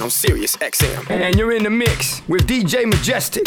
On Sirius XM. And you're in the mix with DJ Majestic.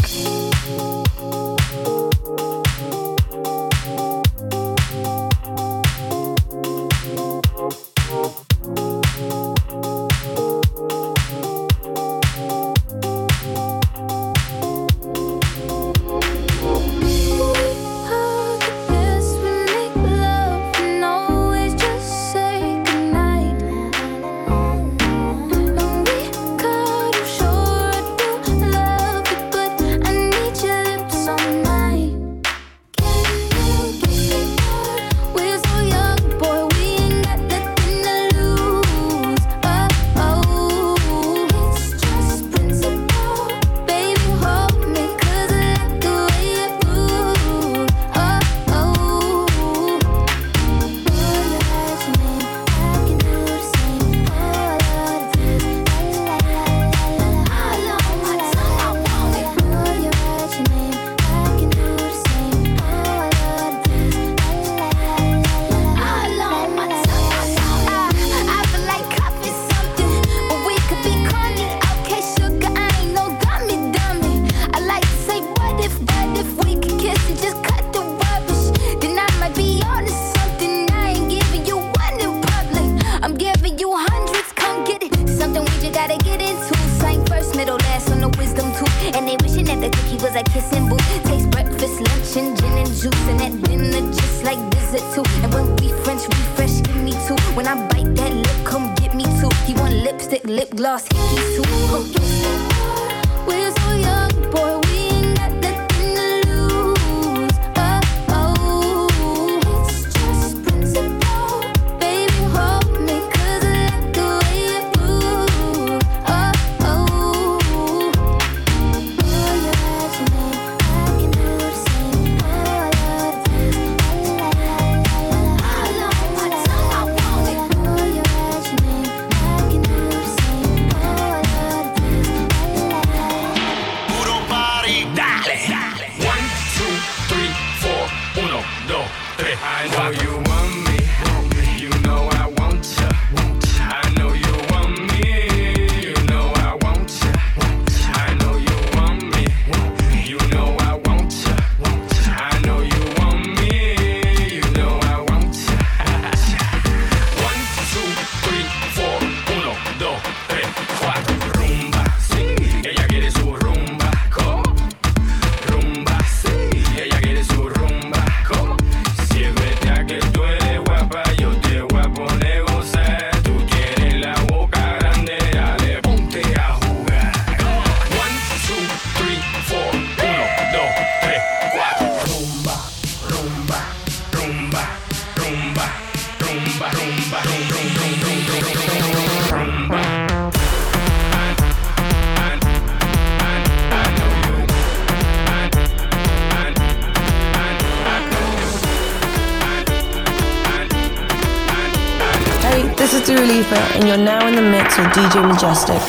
In the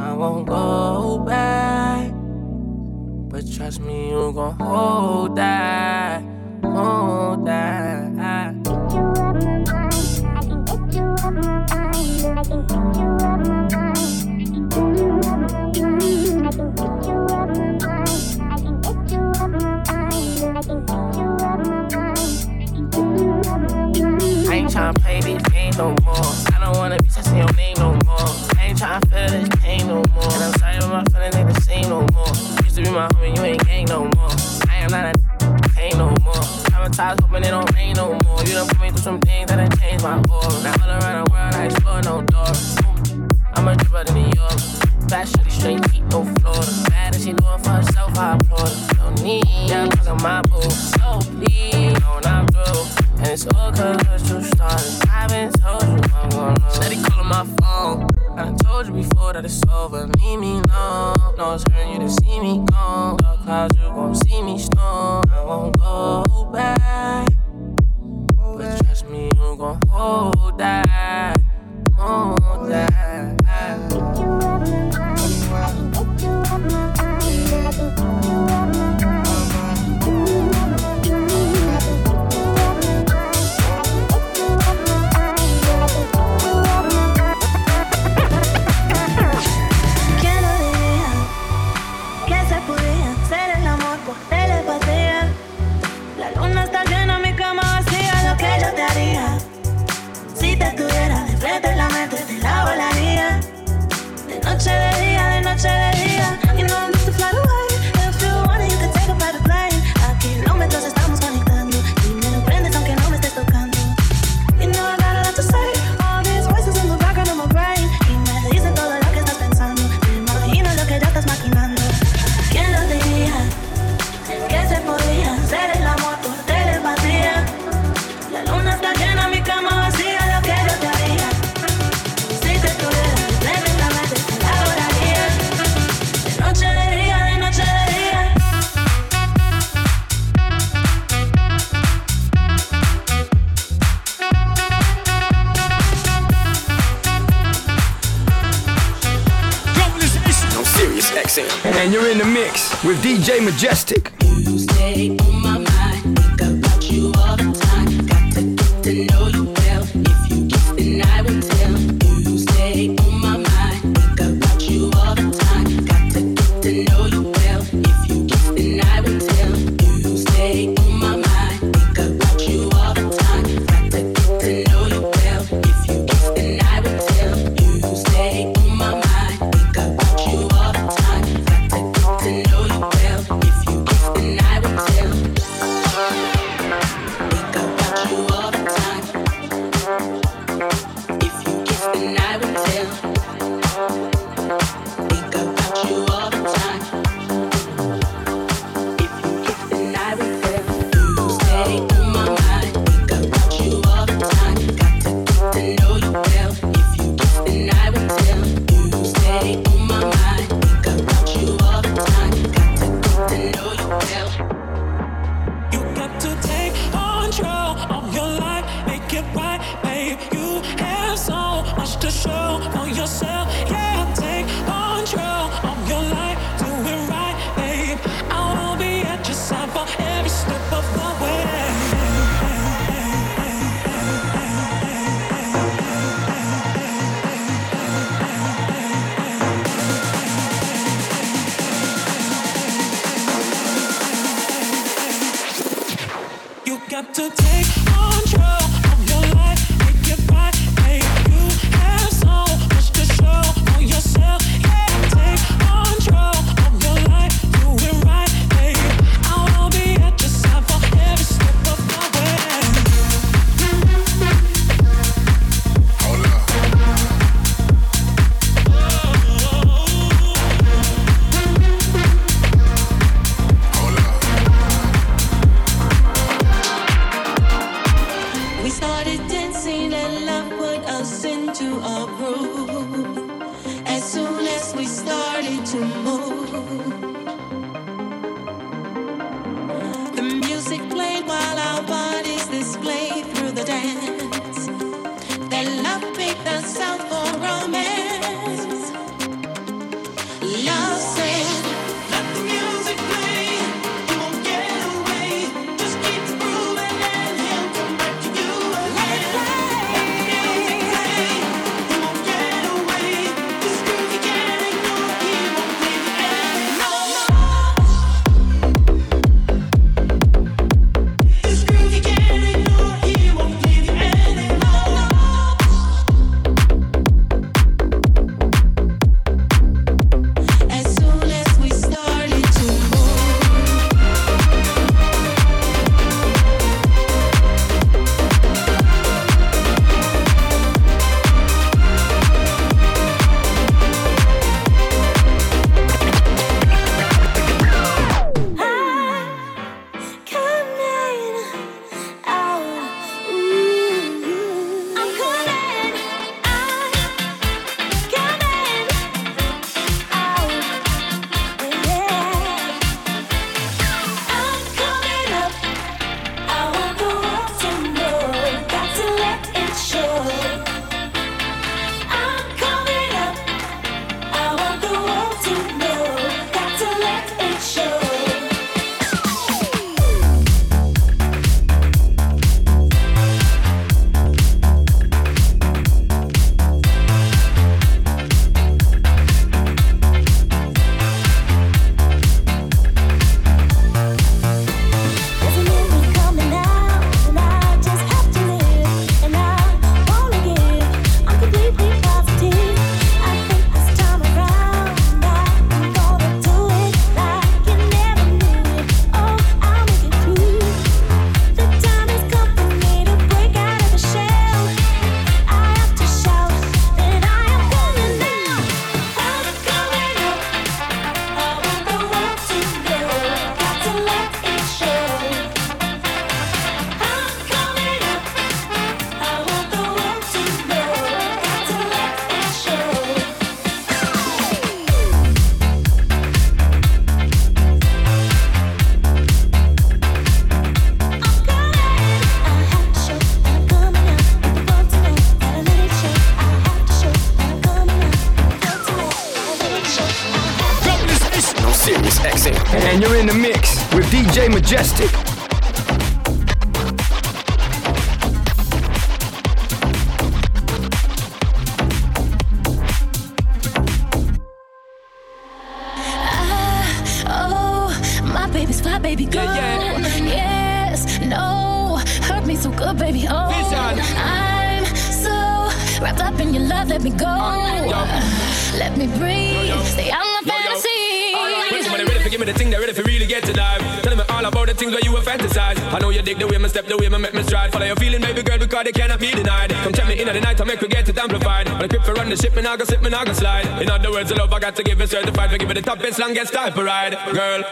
I won't go back. But trust me, you gon' hold that, hold that. I can get you out my mind. I can get you out my mind. I can get you out my mind. I ain't tryna play this game no more. you my homie, you ain't gang no more. I am not a gang no more. Traumatized, hoping it don't rain no more. You done put me through some things that done changed my world. Now all around the world, I explore no door. I'm a dripper to New York. fashion straight heat, no Florida. Bad as she doing for herself, I applaud her. No need, yeah, I'm my boo. So please, you know I'm through. And it's all cause you started. I've been told you, mix with DJ Majestic. my phone. I told you before that it's over. Leave me alone. No, it's hurting you to see me gone. Dark clouds, you gon' see me storm. I won't go back. But trust me, you gon' hold that. Hold that. And with DJ Majestic. on yourself. Yeah. And you're in the mix with DJ Majestic. The way my step, the way my make me stride. Follow your feeling, baby girl, because they cannot be denied. Come check me in at the night, I make we get it amplified. On the grip for run the ship, me now go slip, me now go slide. In other words, the love I got to give it certified. For give it the top, best, longest type of ride, girl.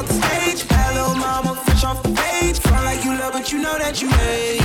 off the stage. Hello, mama, fresh off the page. Front like you love, but you know that you hate.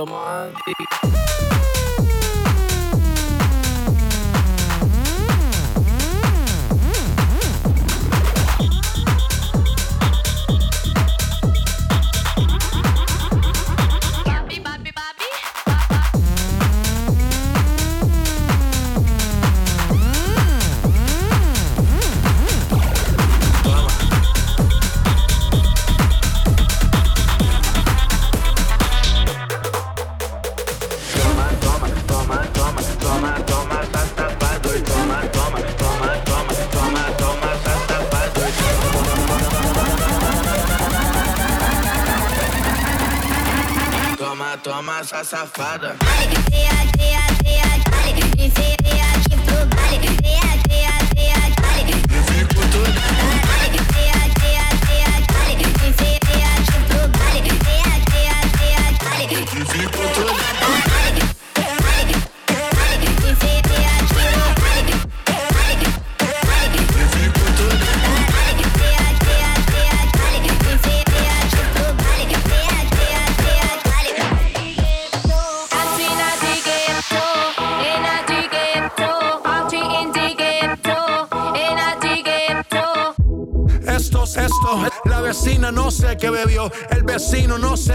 diplomate safada.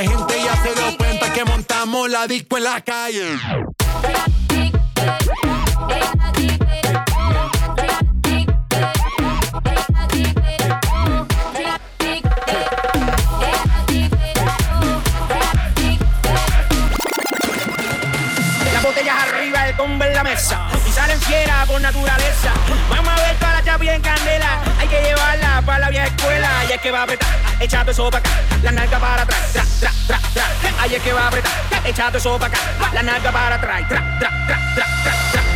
La gente ya se dio cuenta que montamos la disco en la calle. Las botellas arriba, el combo en la mesa. Y salen fiera por naturaleza. Vamos a ver está bien candela. Hay que llevarla para la vieja escuela. Y es que va a apretar, echate eso para acá. La narca para atrás, tra, tra, tra, tra. Ahí es que va a apretar, echate eso para acá. La narca para atrás, tra, tra, tra, tra, tra.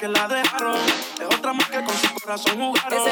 que la dejaron. Es otra más que con su corazón jugaron.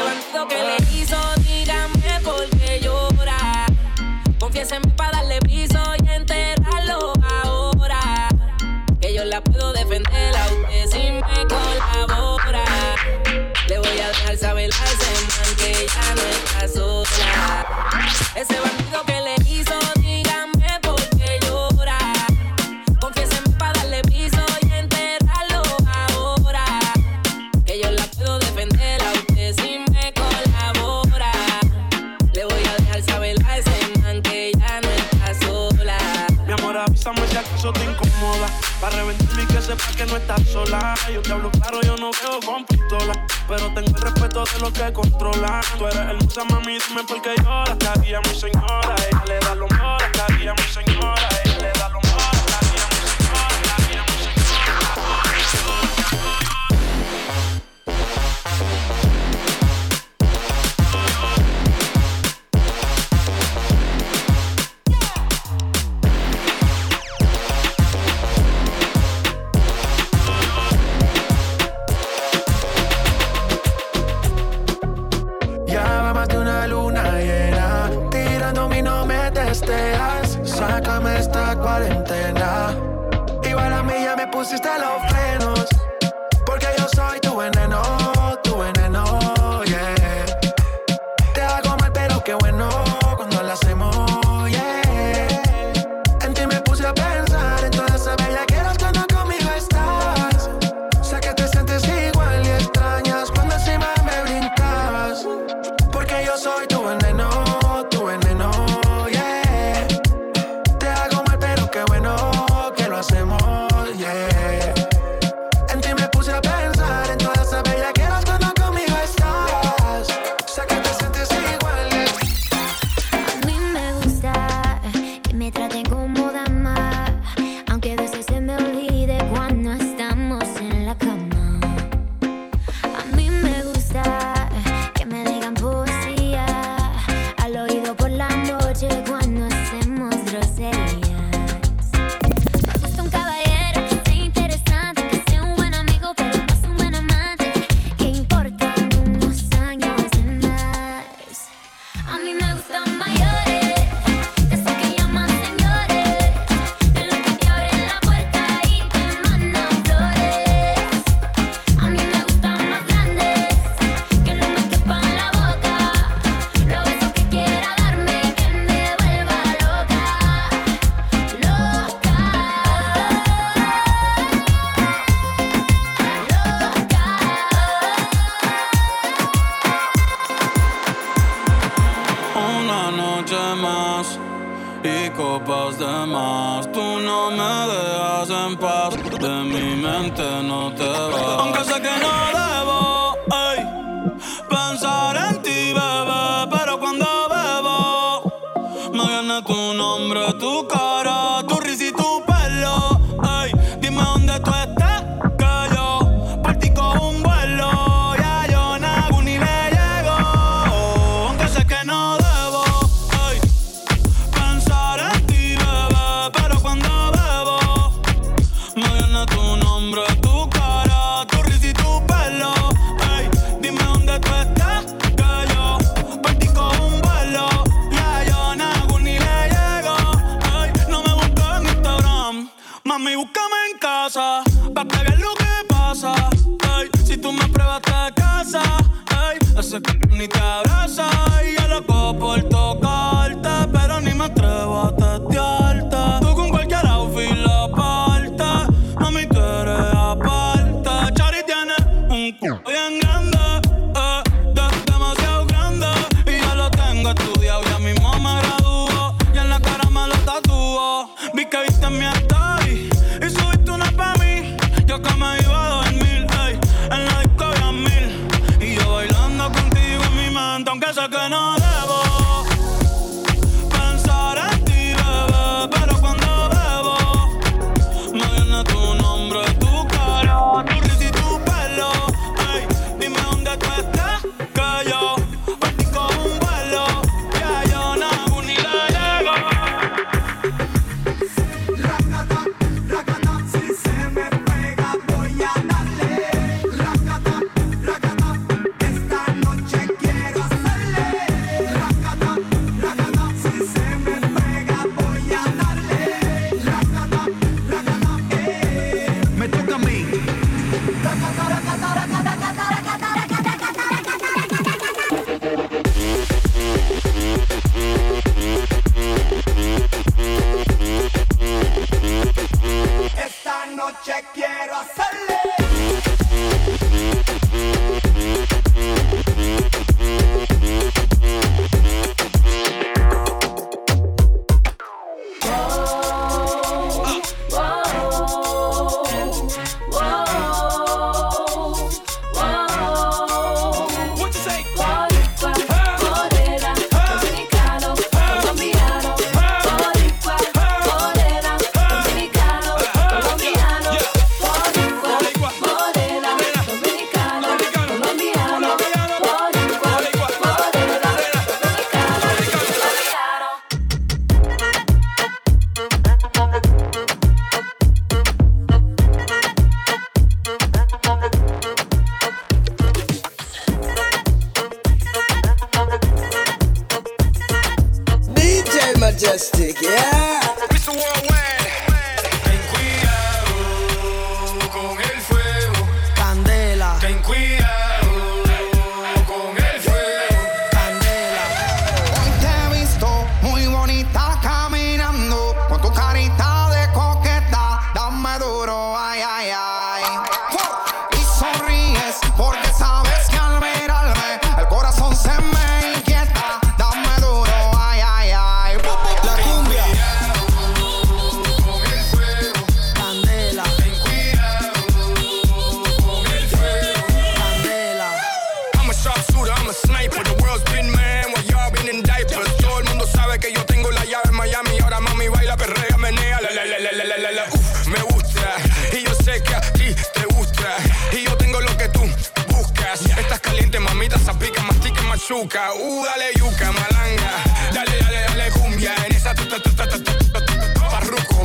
bazooka. Uh, dale yuca, malanga. Dale, dale, dale cumbia. En esa tuta,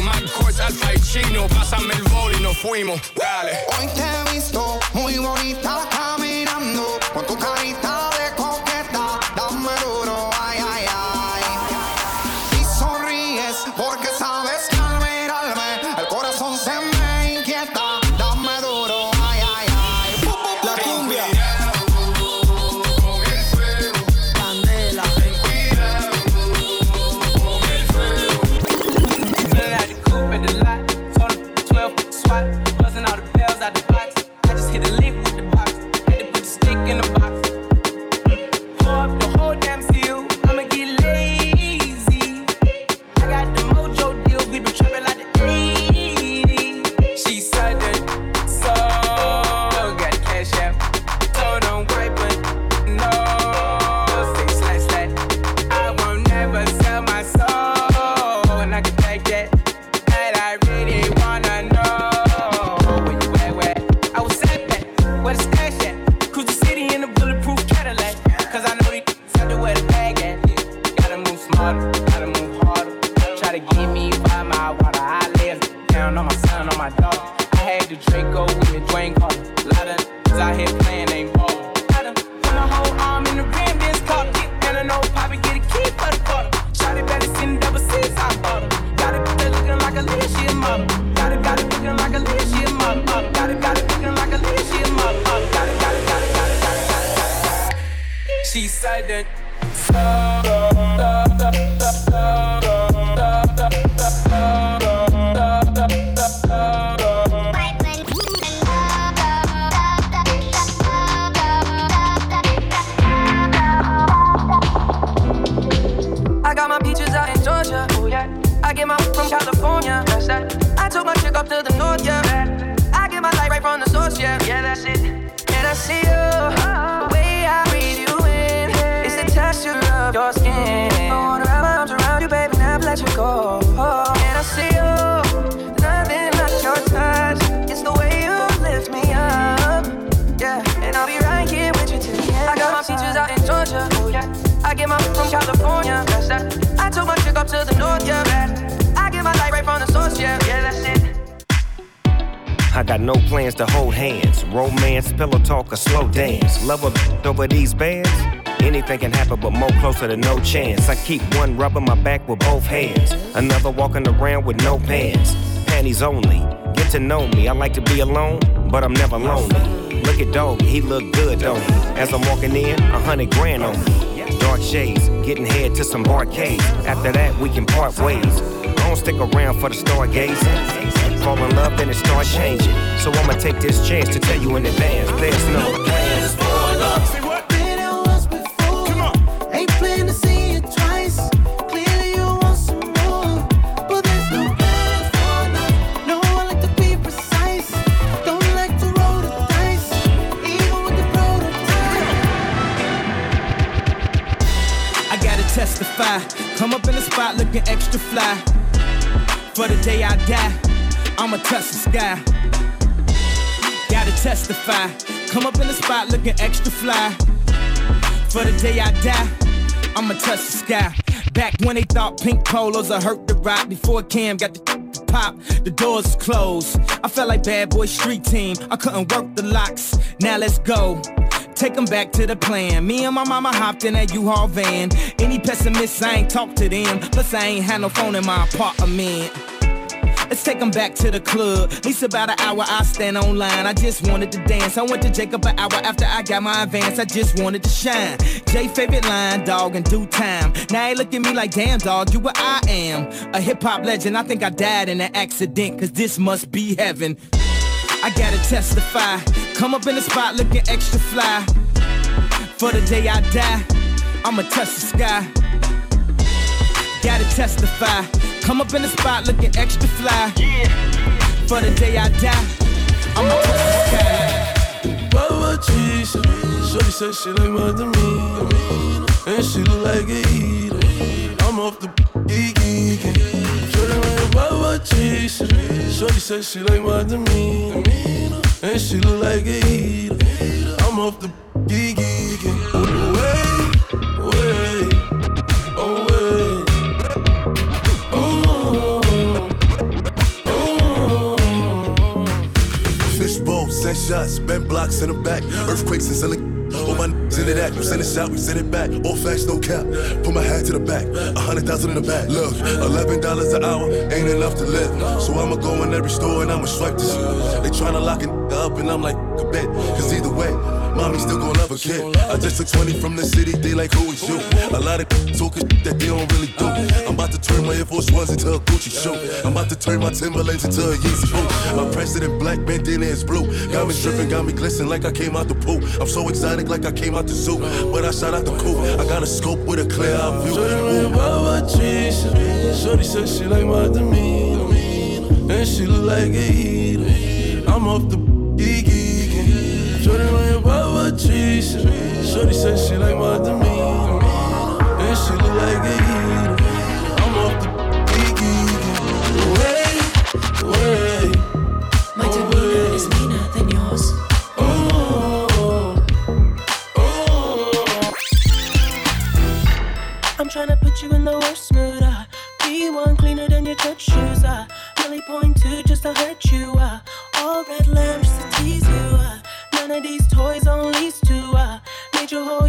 Marcos, Alfa y Chino. El bol y nos fuimos. Dale. Hoy te he visto muy bonita caminando con tu carita love. up to the north, yeah, man. I get my light right from the source, yeah, yeah, that's it. I got no plans to hold hands. Romance, pillow talk, or slow dance. Love a over these bands. Anything can happen, but more closer to no chance. I keep one rubbing my back with both hands, another walking around with no pants, panties only. Get to know me. I like to be alone, but I'm never lonely. Look at dog, he look good, don't he? As I'm walking in, a hundred grand on me dark shades, getting head to some arcades. After that, we can part ways. Don't stick around for the stargazing. Fall in love, then it starts changing. So I'ma take this chance to tell you in advance. There's no. Come up in the spot looking extra fly. For the day I die, I'ma touch the sky. Gotta testify. Come up in the spot looking extra fly. For the day I die, I'ma touch the sky. Back when they thought pink polos would hurt the Roc before Cam got the pop, the doors closed. I felt like bad boy street team. I couldn't work the locks. Now let's go take them back to the plan. Me and my mama hopped in that U-Haul van. Any pessimists, I ain't talk to them. Plus, I ain't had no phone in my apartment. Let's take them back to the club. At least about an hour I stand online. I just wanted to dance. I went to Jacob an hour after I got my advance. I just wanted to shine. Jay favorite line, dog, in due time. Now they look at me like, damn, dog, you what I am. A hip hop legend. I think I died in an accident, cause this must be heaven. I gotta testify. Come up in the spot looking extra fly. For the day I die, I'ma touch the sky. Gotta testify. Come up in the spot looking extra fly. For the day I die, I'ma touch the sky. Baba cheese. Shorty said she like than me. And she look like a eater. I'm off the geeky. Cheese. Shorty said she like than me. And she look like a eater. I'm off the geeky. Wait, wait, oh wait. Fishbone, send shots, bent blocks in the back. Earthquakes and selling. All my niggas. You send a shot, we send it back. All facts, no cap. Put my hat to the back. A hundred thousand in the back. Look, eleven dollars an hour ain't enough to live. So I'ma go in every store and I'ma swipe this. They tryna lock it up and I'm like a bit. Cause either way, mommy still gon' love a kid. I just took 20 from the city, they like who is you? A lot of talking that they don't really do. I'm about to turn my Air Force Ones into a Gucci shoe. I'm about to turn my Timberlands into a Yeezy boot. My president black bandana is blue. Got me dripping, got me glistening like I came out the pool. I'm so exotic like I came out the zoo. But I shot out the coop. I got a scope with a clear eye view. Shorty like Baba cheese. Shorty said she like than me. And she look like a eater. I'm off the cheese. Shorty said she like than me. And she look like a eater. I'm off the geeky. Wait, wait. My demeanor is meaner than yours. I'm tryna put you in the worst mood. Uh. Be one cleaner than your church shoes. Uh. Really point to just to hurt you. Uh. All red lamps None of these toys on lease to. Uh. Made your whole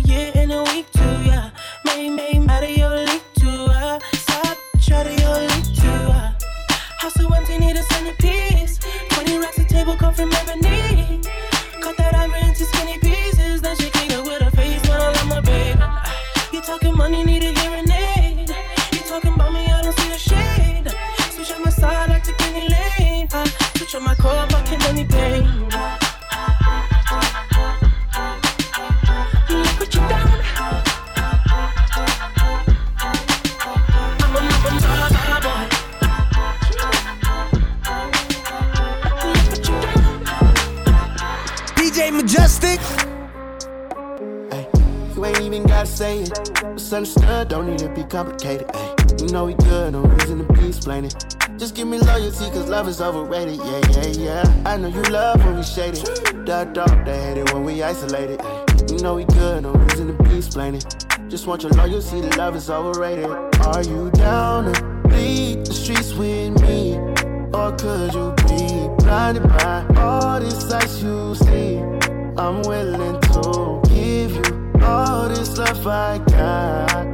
don't need to be complicated. Ay, you know we good, no reason to be explaining. Just give me loyalty, cause love is overrated. Yeah, yeah, yeah. I know you love when we shade it. Dot dog, they hate it when we isolated. Ay, you know we good, no reason to be explaining. Just want your loyalty, the love is overrated. Are you down to bleed the streets with me? Or could you be blinded by all this sights you see? I'm willing to give you all this love I got,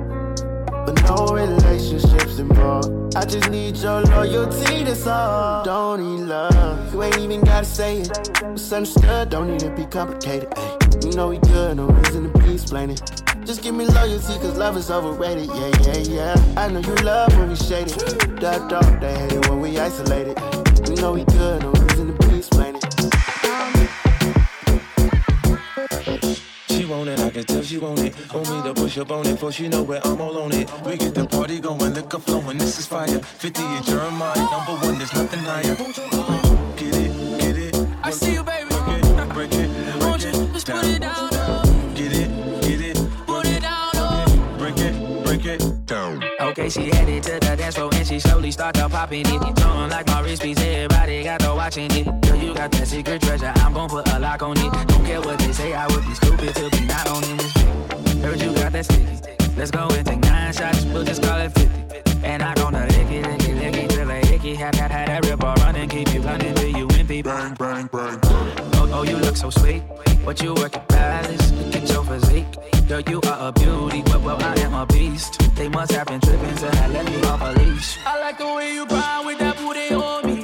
no relationships involved. I just need your loyalty, that's all. Don't need love, you ain't even gotta say it. It's understood, don't need to be complicated. Ay, you know we good, no reason to be explaining. Just give me loyalty, cause love is overrated. Yeah, yeah, yeah. I know you love when we shade it. Dot dog, they hate it when we isolated. You know we good, no she want it. Want me to push up on it, for she know where I'm all on it. We get the party going, liquor flowing, this is fire. 50 at Jeremiah, number one, there's nothing higher. Get it, get it. I see you, baby. Break it, break it, Won't you just put it down? Okay, she headed to the dance floor and she slowly started popping it. Throwing like my wrist piece, everybody got to watching it. Girl, you got that secret treasure, I'm gon' put a lock on it. Don't care what they say, I would be stupid to be not owning this bitch. Heard you got that sticky. Let's go and take nine shots, we'll just call it 50. And I gonna lick it, lick it, lick it till I hickey it, have had that ripper running, keep you running till you empty. Bang, bang, bang, Oh, oh, you look so sweet, but you work at Palace. Look at your physique, girl, you are a beauty, but well, I am a beast. They must have been tripping to have let me off a leash. I like the way you grind with that booty on me.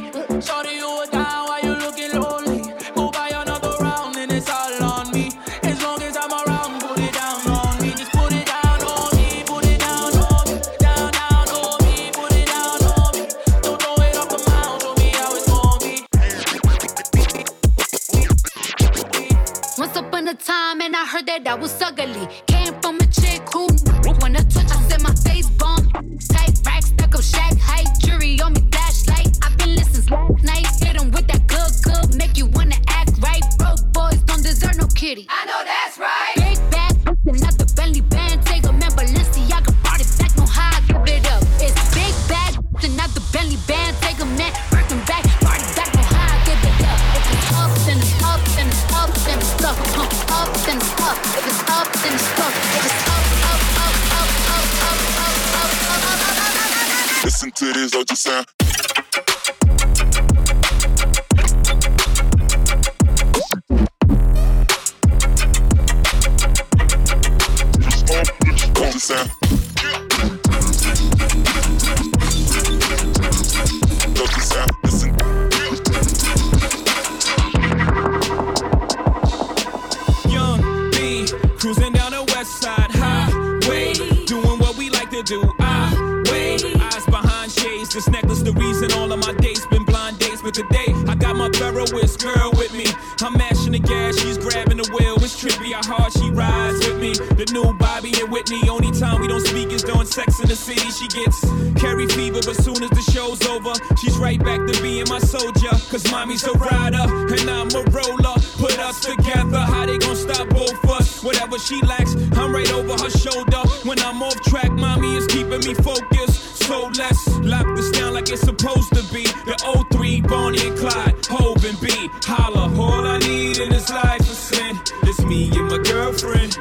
Let's lock this down like it's supposed to be. The O3, Bonnie and Clyde, Hove and B. Holla, all I need in this life is sin. It's me and my girlfriend.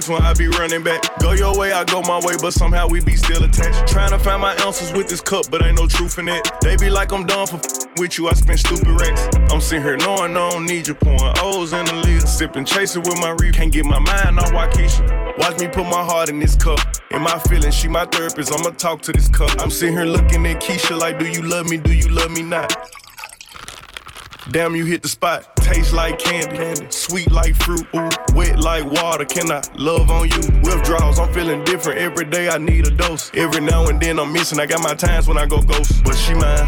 Next one I be running back. Go your way, I go my way, but somehow we be still attached. Trying to find my ounces with this cup, but ain't no truth in it. They be like I'm done for f- with you, I spend stupid racks. I'm sitting here knowing I don't need you, pouring O's in the lid, sipping, chasing with my reef. Can't get my mind on Waukesha. Watch me put my heart in this cup. In my feelings, she my therapist, I'ma talk to this cup. I'm sitting here looking at Keisha like, do you love me, do you love me not? Damn, you hit the spot. Taste like candy, candy. sweet like fruit, ooh, wet like water. Can I love on you? Withdrawals, I'm feeling different every day. I need a dose. Every now and then I'm missing. I got my times when I go ghost, but she mine.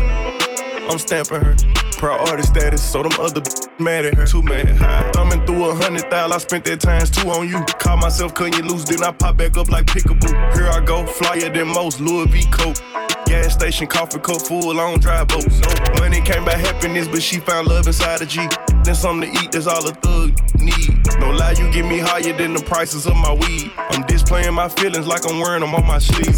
I'm stamping her. Priority status, so them other mad at her. Too mad. Thumbing through a hundred thousand, I spent that times two on you. Caught myself cutting you loose, then I pop back up like pickaboo. Here I go, flyer than most, Louis V. Coke. Gas station, coffee cup full, on dry boats. Money came by happiness, but she found love inside a G. Then something to eat, that's all a thug need. No lie, you get me higher than the prices of my weed. I'm displaying my feelings like I'm wearing them on my sleeve.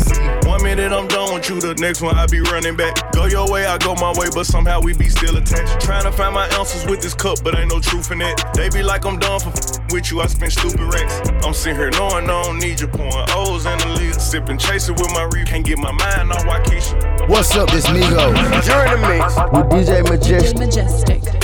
One minute I'm done with you, the next one I be running back. Go your way, I go my way, but somehow we be still attached. Trying to find my ounces with this cup, but ain't no truth in it. They be like I'm done for f- with you, I spend stupid racks. I'm sitting here knowing I don't need you, pouring O's in the lid, sipping, chasing with my reef. Can't get my mind on Waukesha. What's up, this Migo? You're in the mix with DJ Majestic. Majestic.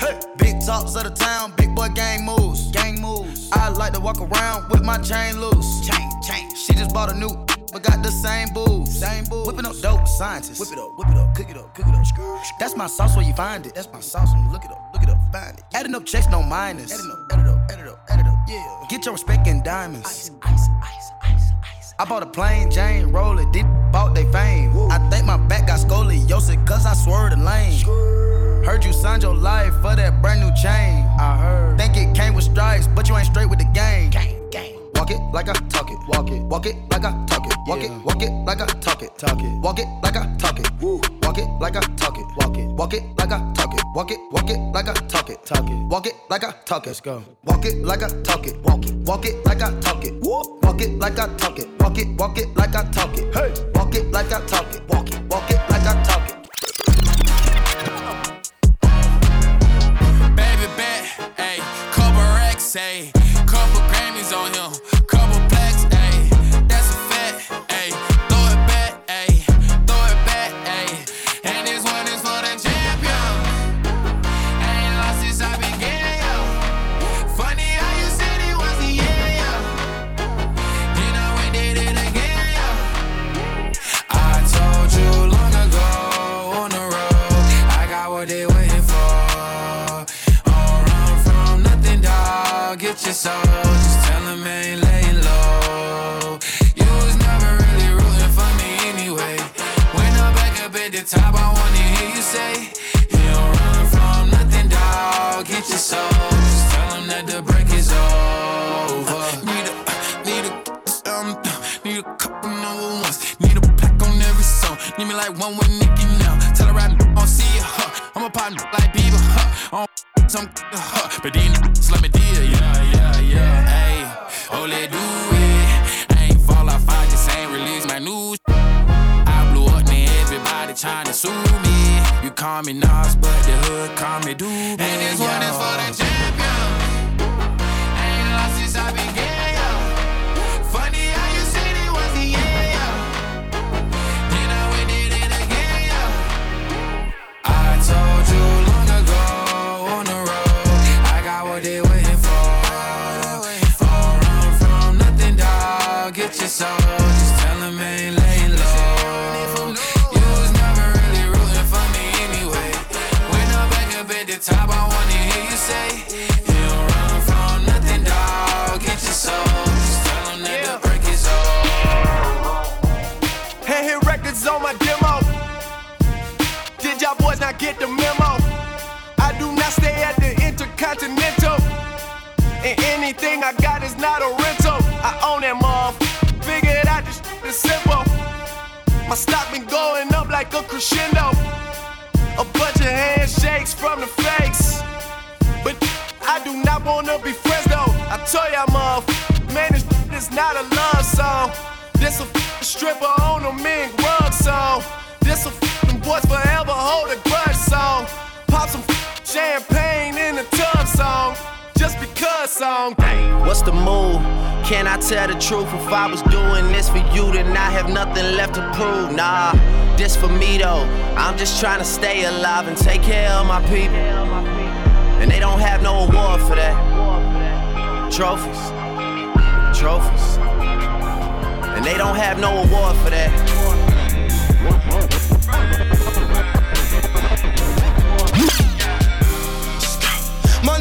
Hey, big talks of the town, big boy gang moves. Gang moves. I like to walk around with my chain loose. Chain, chain. She just bought a new, but got the same booze. Same booze. Whipping up dope, scientists. Whip it up, whip it up, cook it up, cook it up. That's my sauce where you find it. That's my sauce when you look it up, look it up, find it. Adding up checks, no minus. Adding up, add it up, add it up, add it up, yeah. Get your respect in diamonds. Ice, ice, ice, ice, ice. I bought a plain Jane roller, did bought they fame. I think my back got scoliosis, cause I swerved the lane. Heard you signed your life for that brand new chain. I heard. Think it came with stripes, but you ain't straight with the game. Gang, gang. Walk it like I talk it. Walk it. Walk it like I talk it. Walk it. Walk it like I talk it. Talk it. Walk it like I talk it. Woo. Walk it like I talk it. Walk it. Walk it like I talk it. Walk it. Walk it like I talk it. Talk it. Walk it like I talk it. Let's go. Walk it like I talk it. Walk it. Walk it like I talk it. Woo. Walk it like I talk it. Walk it. Walk it like I talk it. Hey. Walk it like I talk it. Walk it. Walk it like I talk it. Couple my demo. Did y'all boys not get the memo? I do not stay at the Intercontinental. And anything I got is not a rental. I own that mom. Figured out this shit is simple. My stock been going up like a crescendo. A bunch of handshakes from the fakes. But I do not wanna be friends though. I tell y'all, mother, man, this is not a love song. This a stripper on a mink rug song. This a f- them boys forever hold a grudge song. Pop some champagne in the tub song. Just because song. What's the move? Can I tell the truth? If I was doing this for you, then I have nothing left to prove. Nah, this for me though. I'm just trying to stay alive and take care of my people. And they don't have no award for that. Trophies. Trophies. And they don't have no award for that. My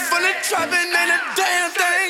full of trapping, and a damn thing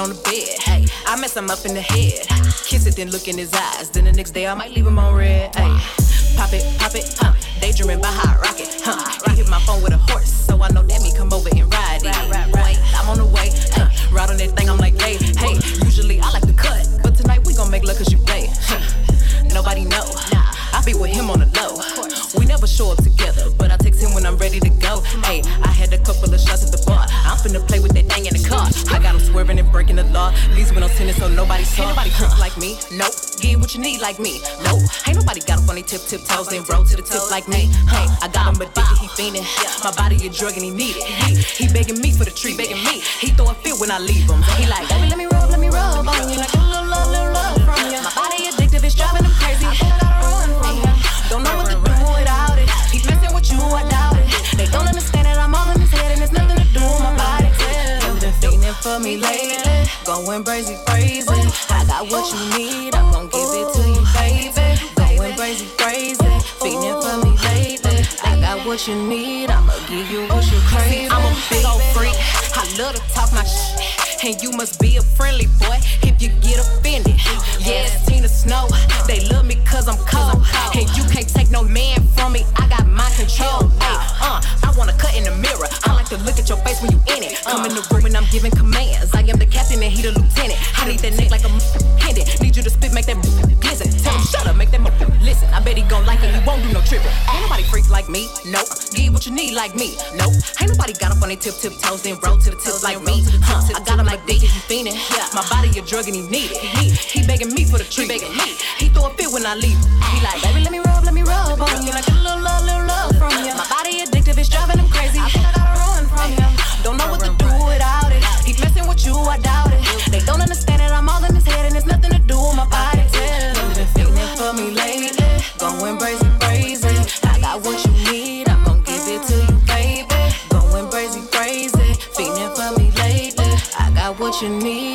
on the bed. Hey, I mess him up in the head. Kiss it, then look in his eyes. Then the next day I might leave him on red. Ayy, pop it, pop it, huh. Daydreaming by hot rocket, huh. He hit my phone with a horse, so I know that me come over and ride it. Wait, I'm on the way, huh. Ride on that thing, I'm like, hey, hey. Usually I like to cut, but tonight we gon' make love cause you play. Huh. Nobody know. I be with him on the low. We never show up together, but I text him when I'm ready to go. Hey, I had I got him swerving and breaking the law. Leaves with no tennis, so nobody saw. Ain't nobody freak like me. Nope. Get what you need like me. Nope. Ain't nobody got up on they tip tip toes and roll to the tip like me. Hey, I got him addicted, he fiending. My body a drug and he need it. He, he begging me for the treat, begging me. He throw a fit when I leave him. He like, baby, let me rub, let me rub on you. Like for me lately, going crazy, crazy. I got what you need, I'm gon' give it to you, baby. Going crazy, crazy, feeling for me lately. I got what you need, I'ma give you what you crave. I'm a big old freak, I love to talk my shit. And you must be a friendly boy if you get offended. Yeah, it's Tina Snow. They love me cause I'm cold. And you can't take no man from me. I got my control. Hey, uh, I wanna cut in the mirror. I like to look at your face when you in it. Come in the room and I'm giving commands. I am the captain and he the lieutenant. I need that neck like a pendant. Need you to spit, make that listen. Tell him shut up, make that listen. I bet he gon' like it. He won't do no tripping. Ain't nobody freak like me. Nope. Get what you need like me. Nope. Ain't nobody got up on their tip tip toes then roll to the tip like me. Huh. I got him like D. He fiending. Yeah. My body a drug and he need it. He, he begging me for the treat. Begging me. He throw a fit when I leave. He like, baby, let me rub, let me rub on you. Like a little love, little love from you. My body addictive, it's driving him crazy. I think I gotta run from him. Don't know what to do without it. He messing with you, I doubt it. You need,